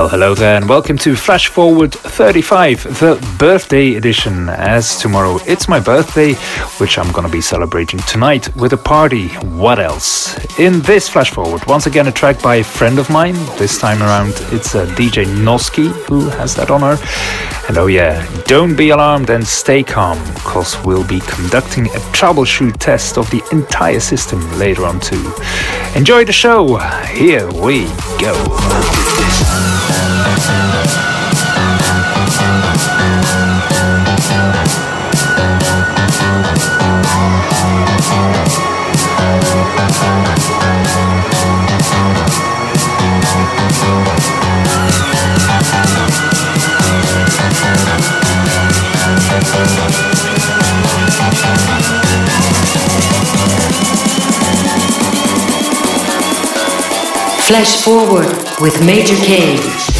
Well, hello there, and welcome to Flash Forward 35, the birthday edition. As tomorrow it's my birthday, which I'm gonna be celebrating tonight with a party. What else? In this Flash Forward, once again, a track by a friend of mine. This time around, it's uh, a DJ Noski who has that honor. And oh, yeah, don't be alarmed and stay calm, because we'll be conducting a troubleshoot test of the entire system later on, too. Enjoy the show. Here we go. Flash Forward with Major K.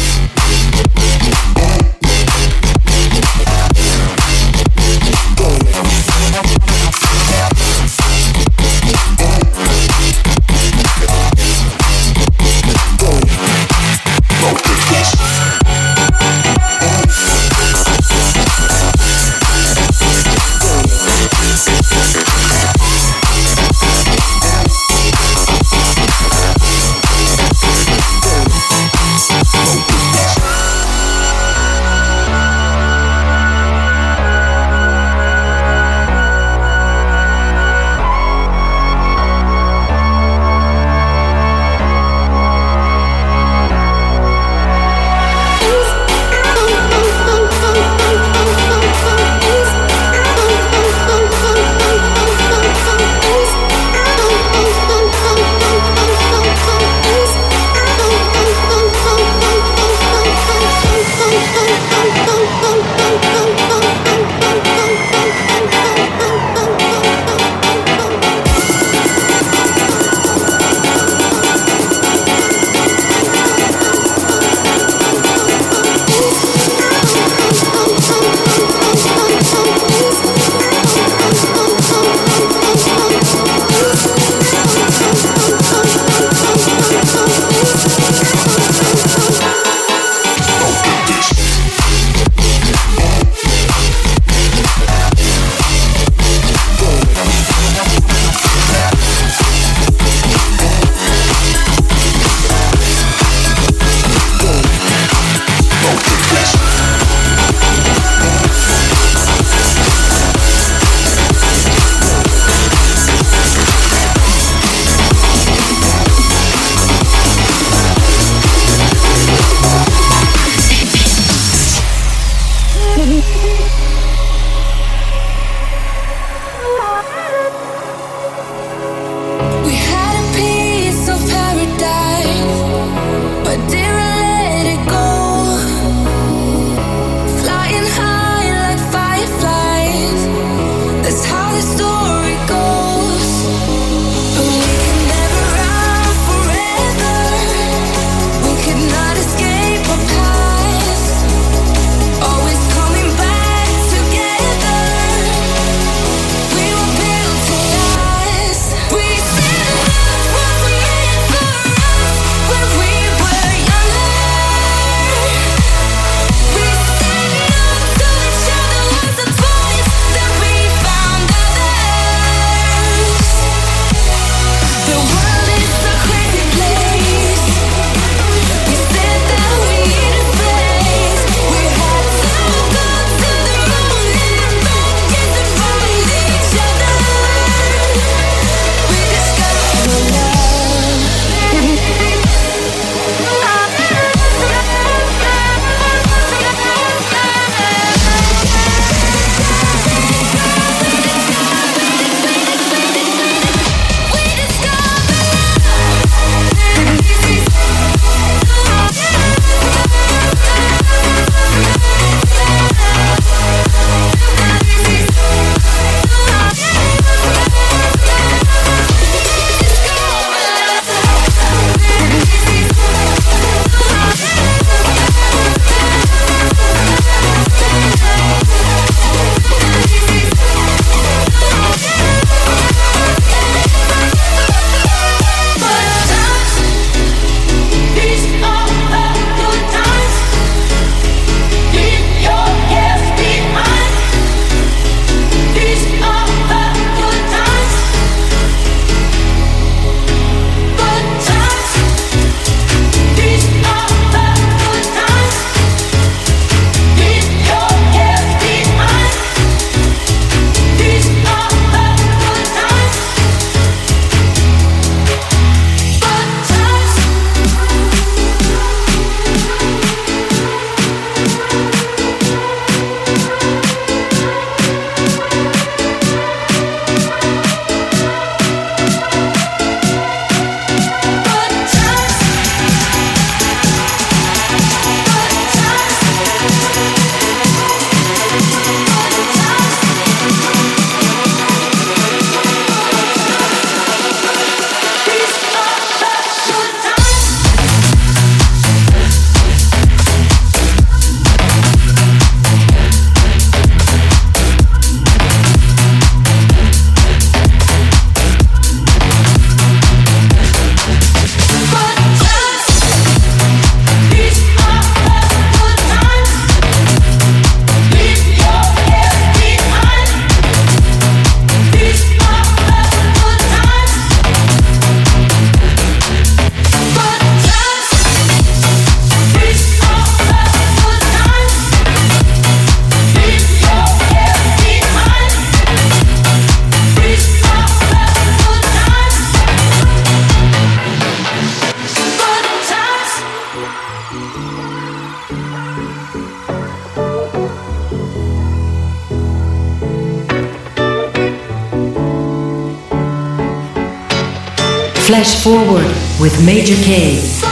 Flash Forward with Major K.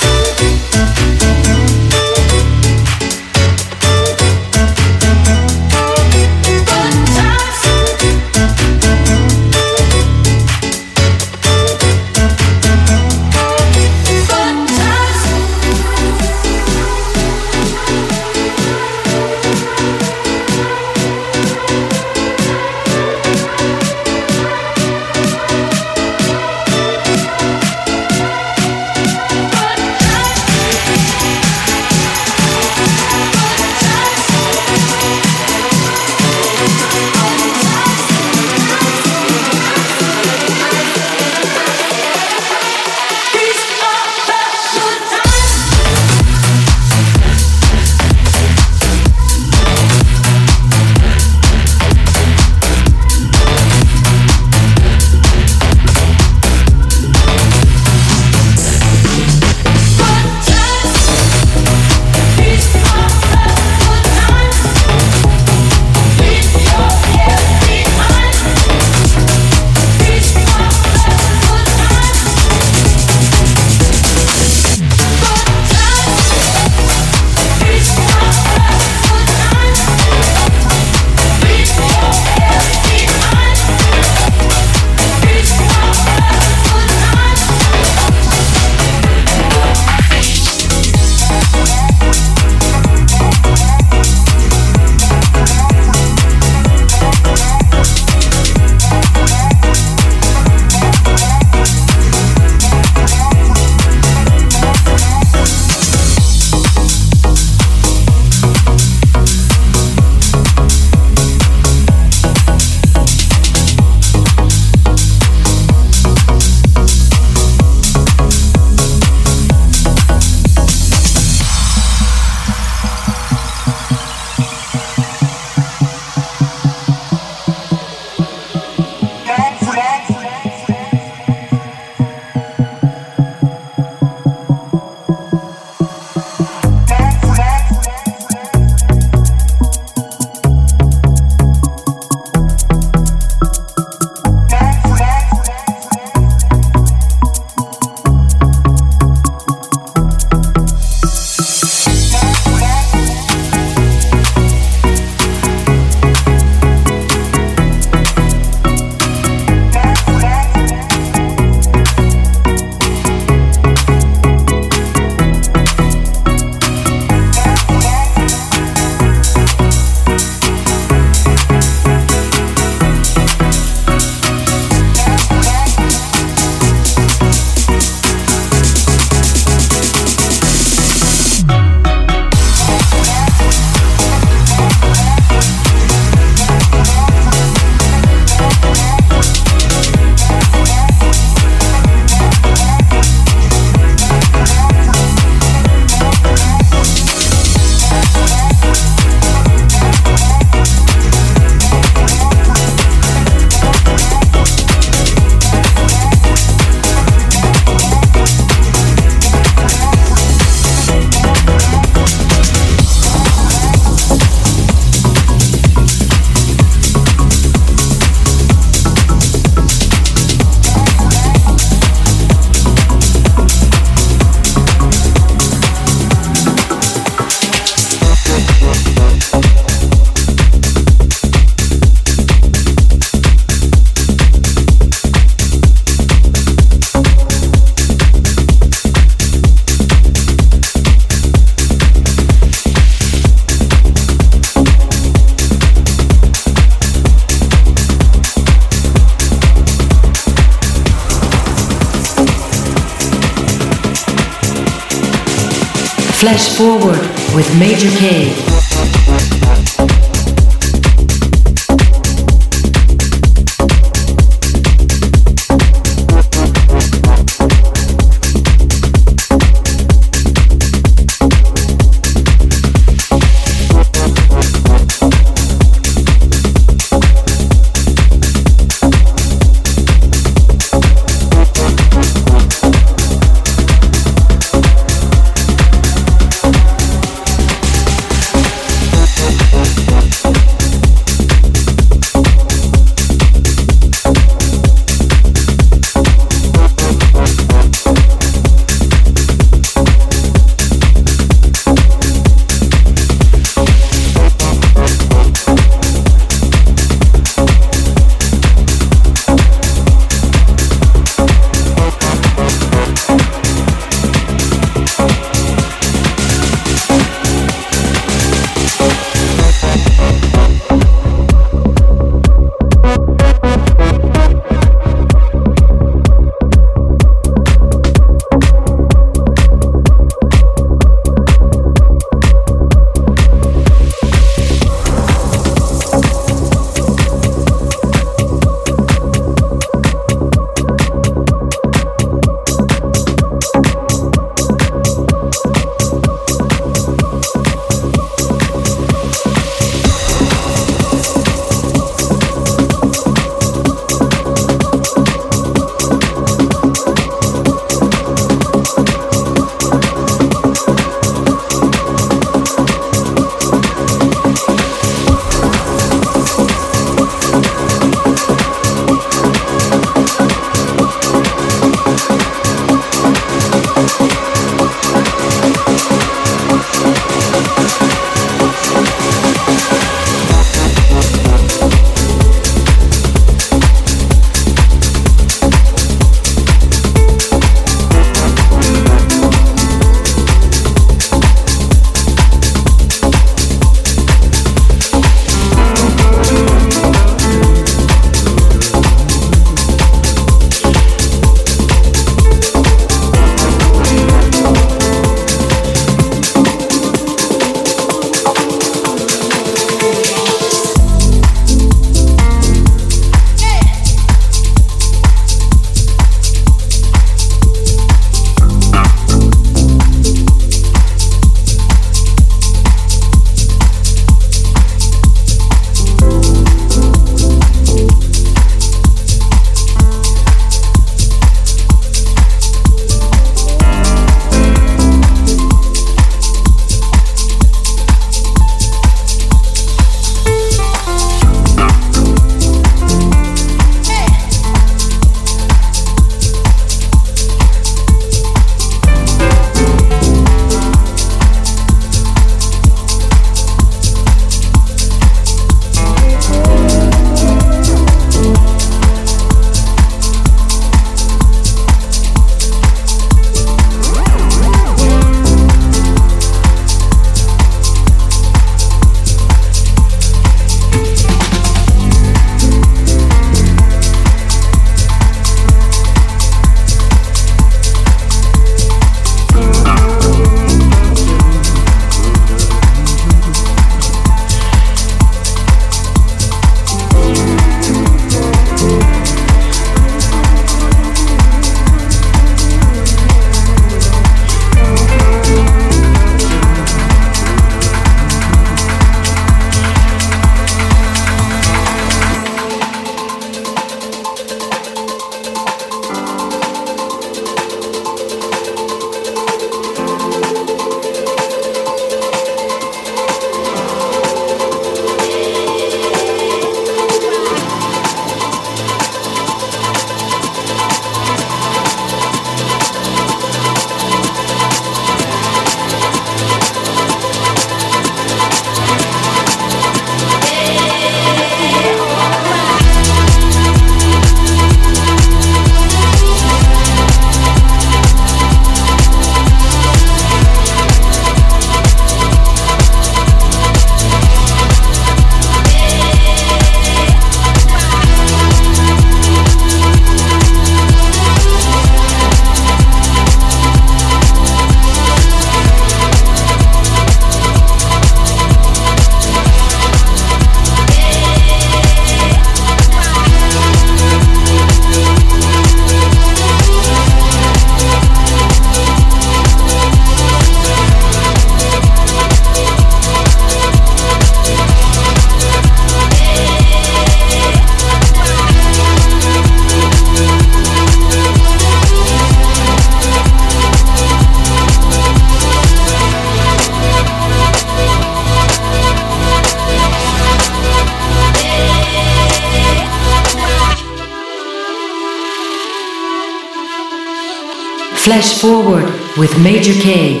Flash Forward with Major K.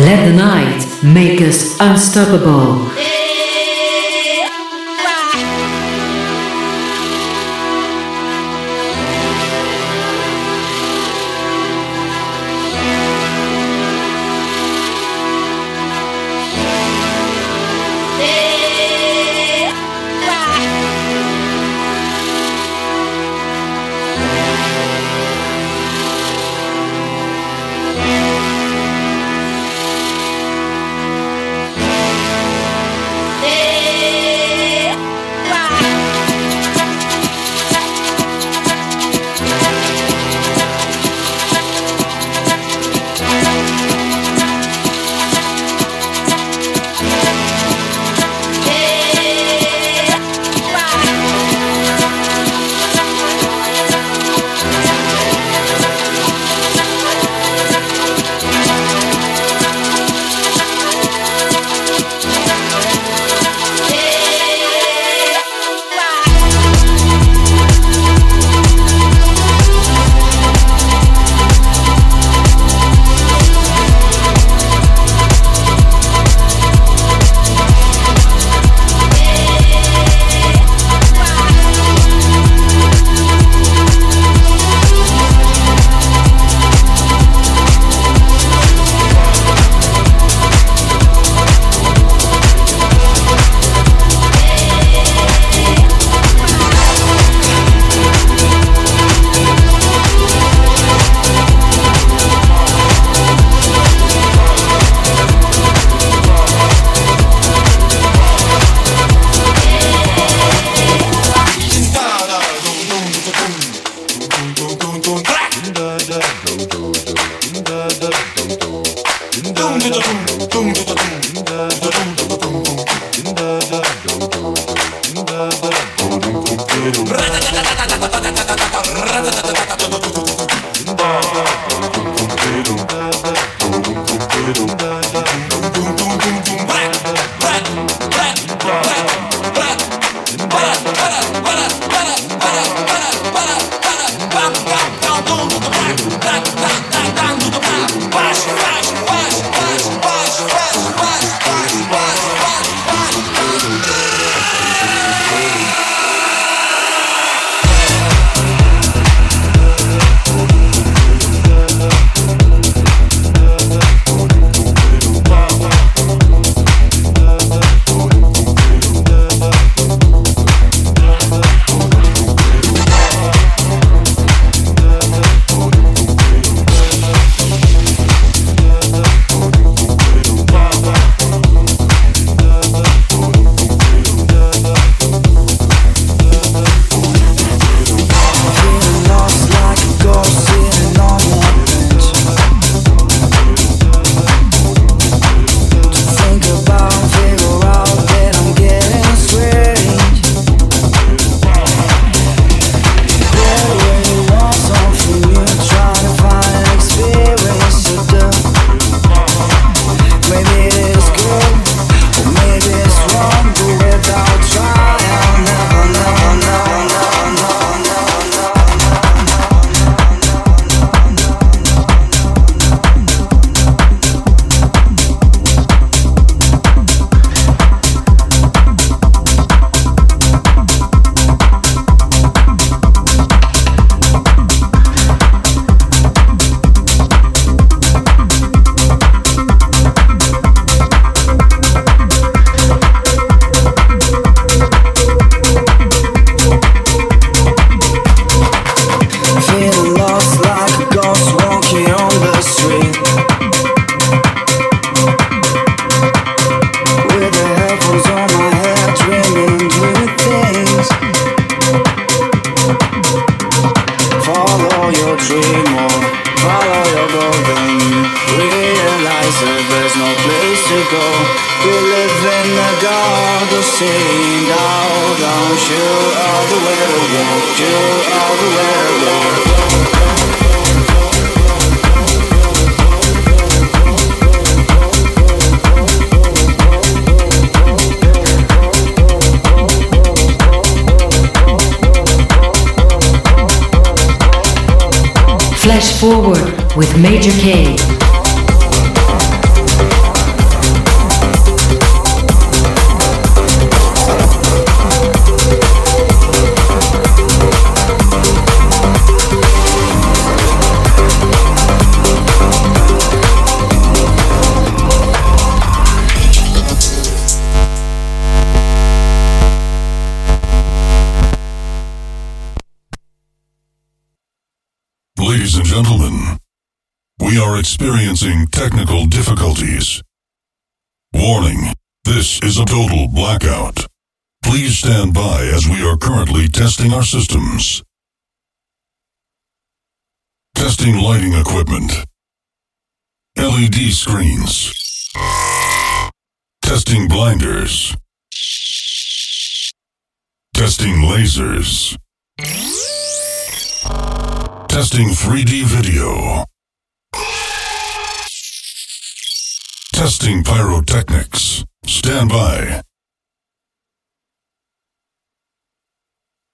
Let the night make us unstoppable. Experiencing technical difficulties. Warning, this is a total blackout. Please stand by as we are currently testing our systems. Testing lighting equipment. LED screens. Testing blinders. Testing lasers. Testing 3D video. Testing pyrotechnics. Stand by.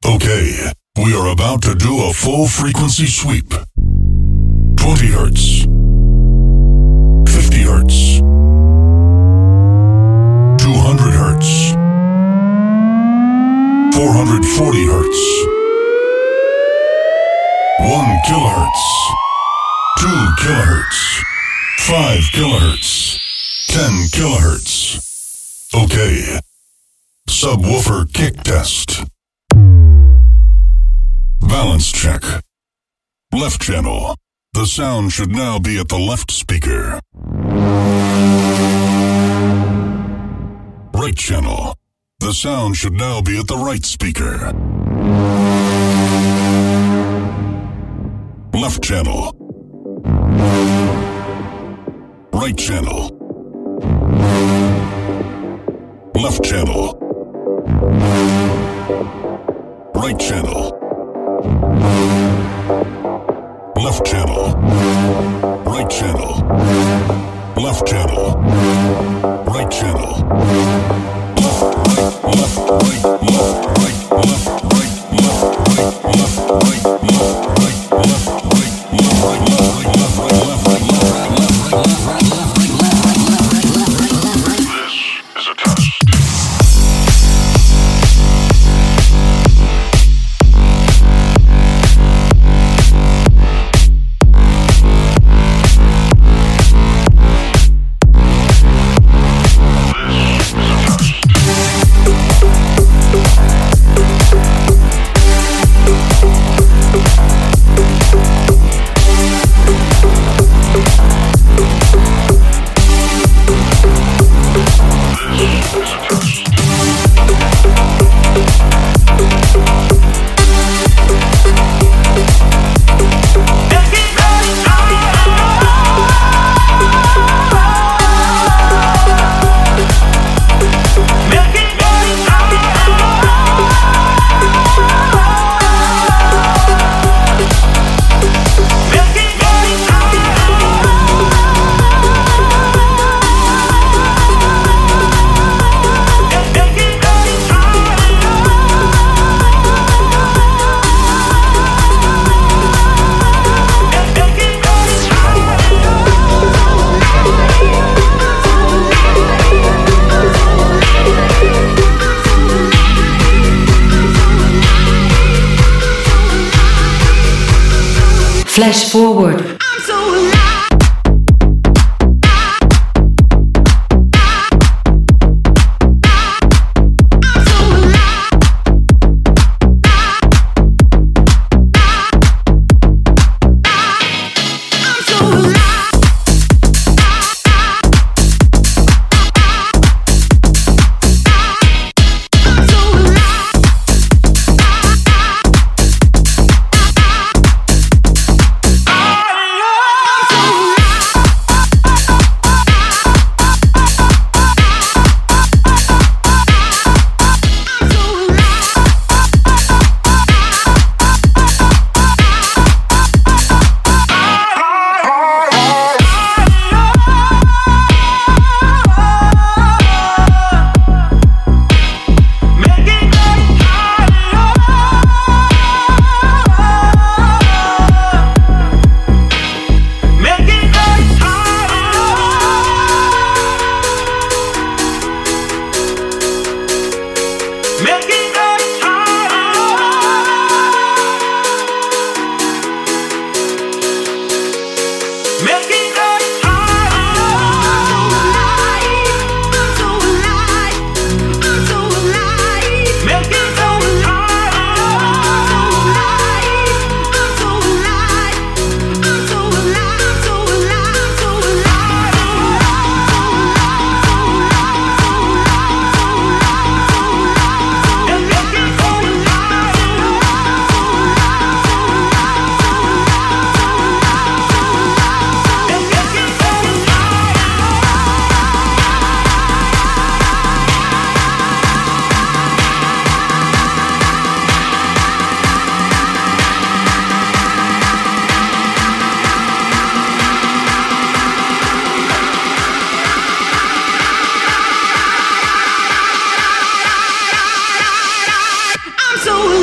Okay, we are about to do a full frequency sweep. 20 hertz. 50 hertz. 200 hertz. 440 hertz. 1 kilohertz. 2 kilohertz. 5 kilohertz. 10 kilohertz. Okay. Subwoofer kick test. Balance check. Left channel. The sound should now be at the left speaker. Right channel. The sound should now be at the right speaker. Left channel. Right channel. Left channel. Right channel. Left channel. Right channel. Left channel. Right channel. Left, right, left, right, left, Flash forward. so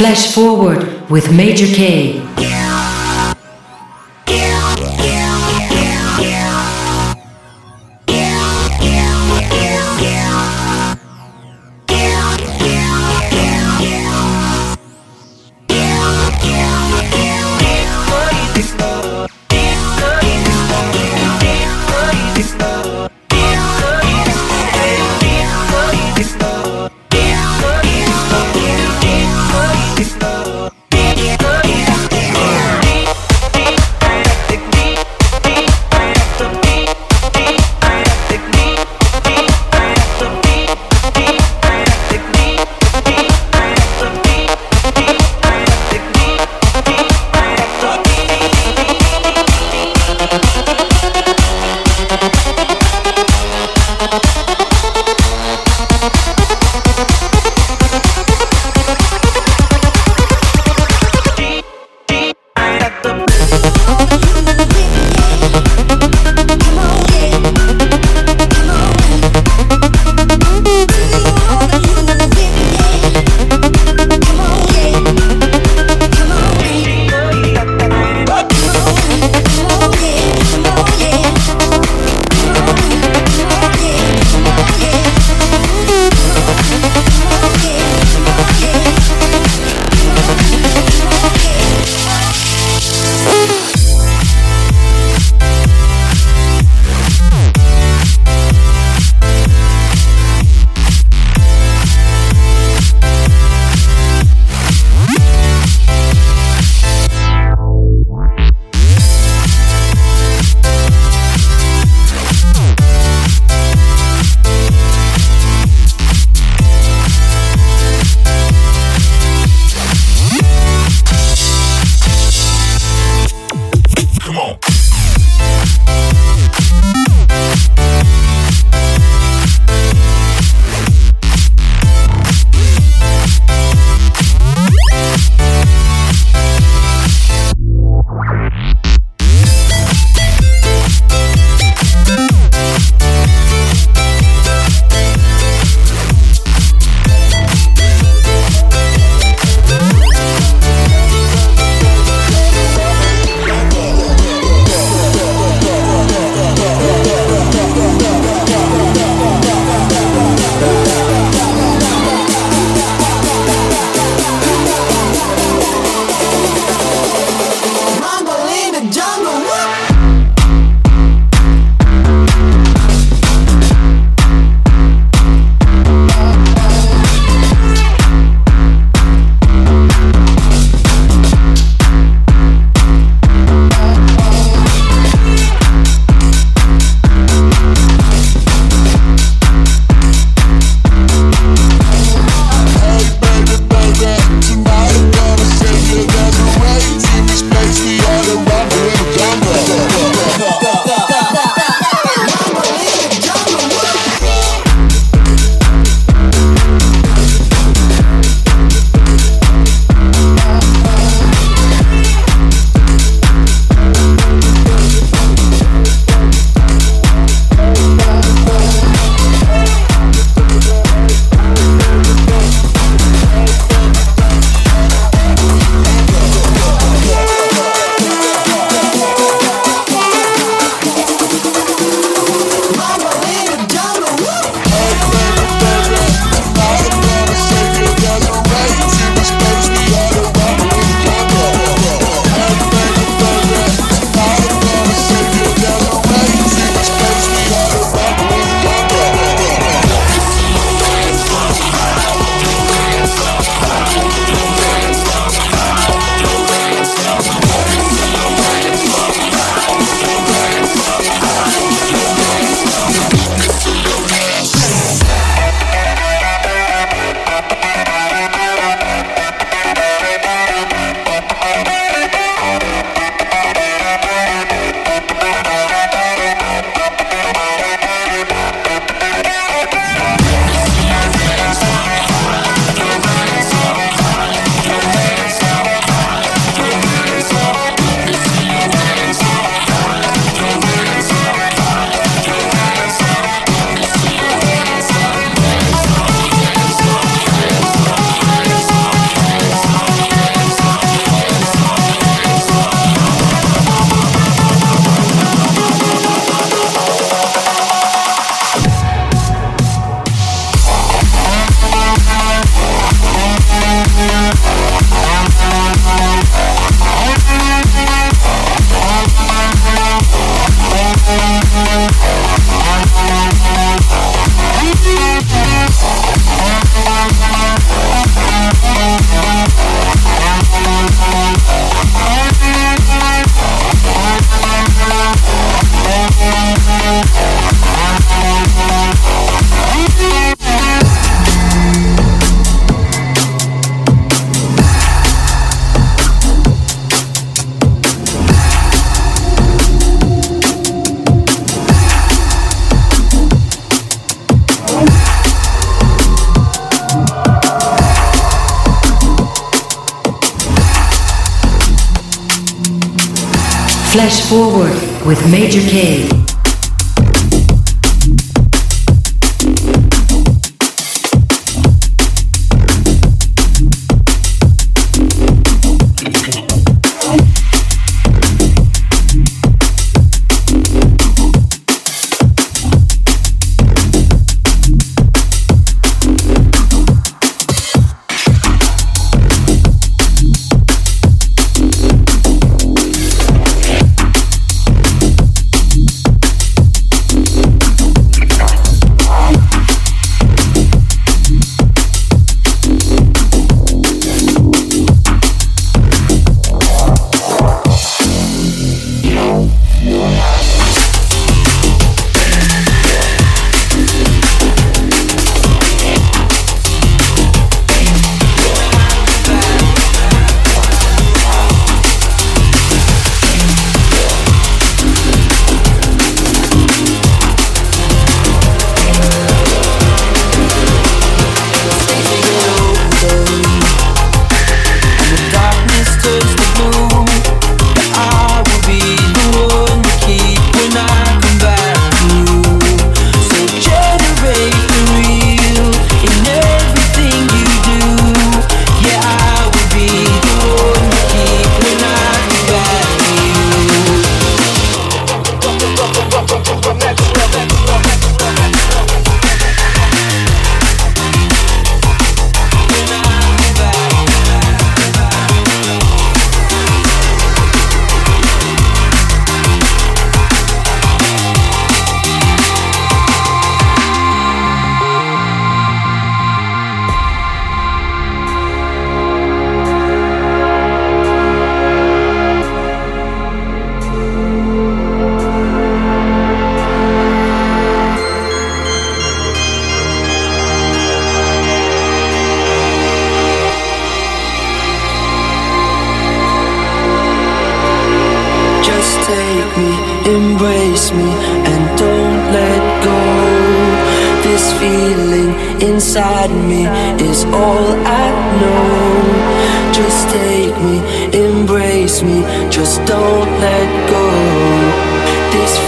Flash Forward with Major K. Flash Forward with Major K.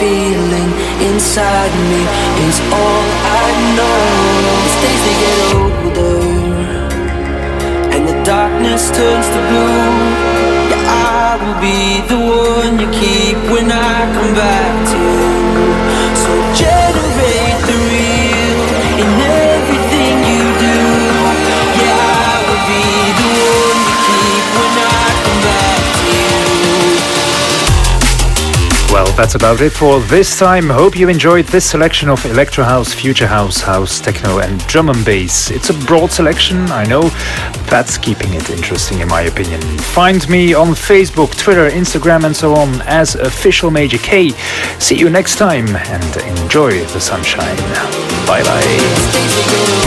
feeling inside me is all I know. As days they get older and the darkness turns to blue, yeah, I will be the one you keep when I come back to you. That's about it for this time. Hope you enjoyed this selection of Electro House, Future House, House, Techno, and Drum and Bass. It's a broad selection, I know. That's keeping it interesting, in my opinion. Find me on Facebook, Twitter, Instagram, and so on as Official Major K. See you next time and enjoy the sunshine. Bye bye.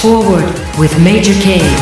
Forward with Major K.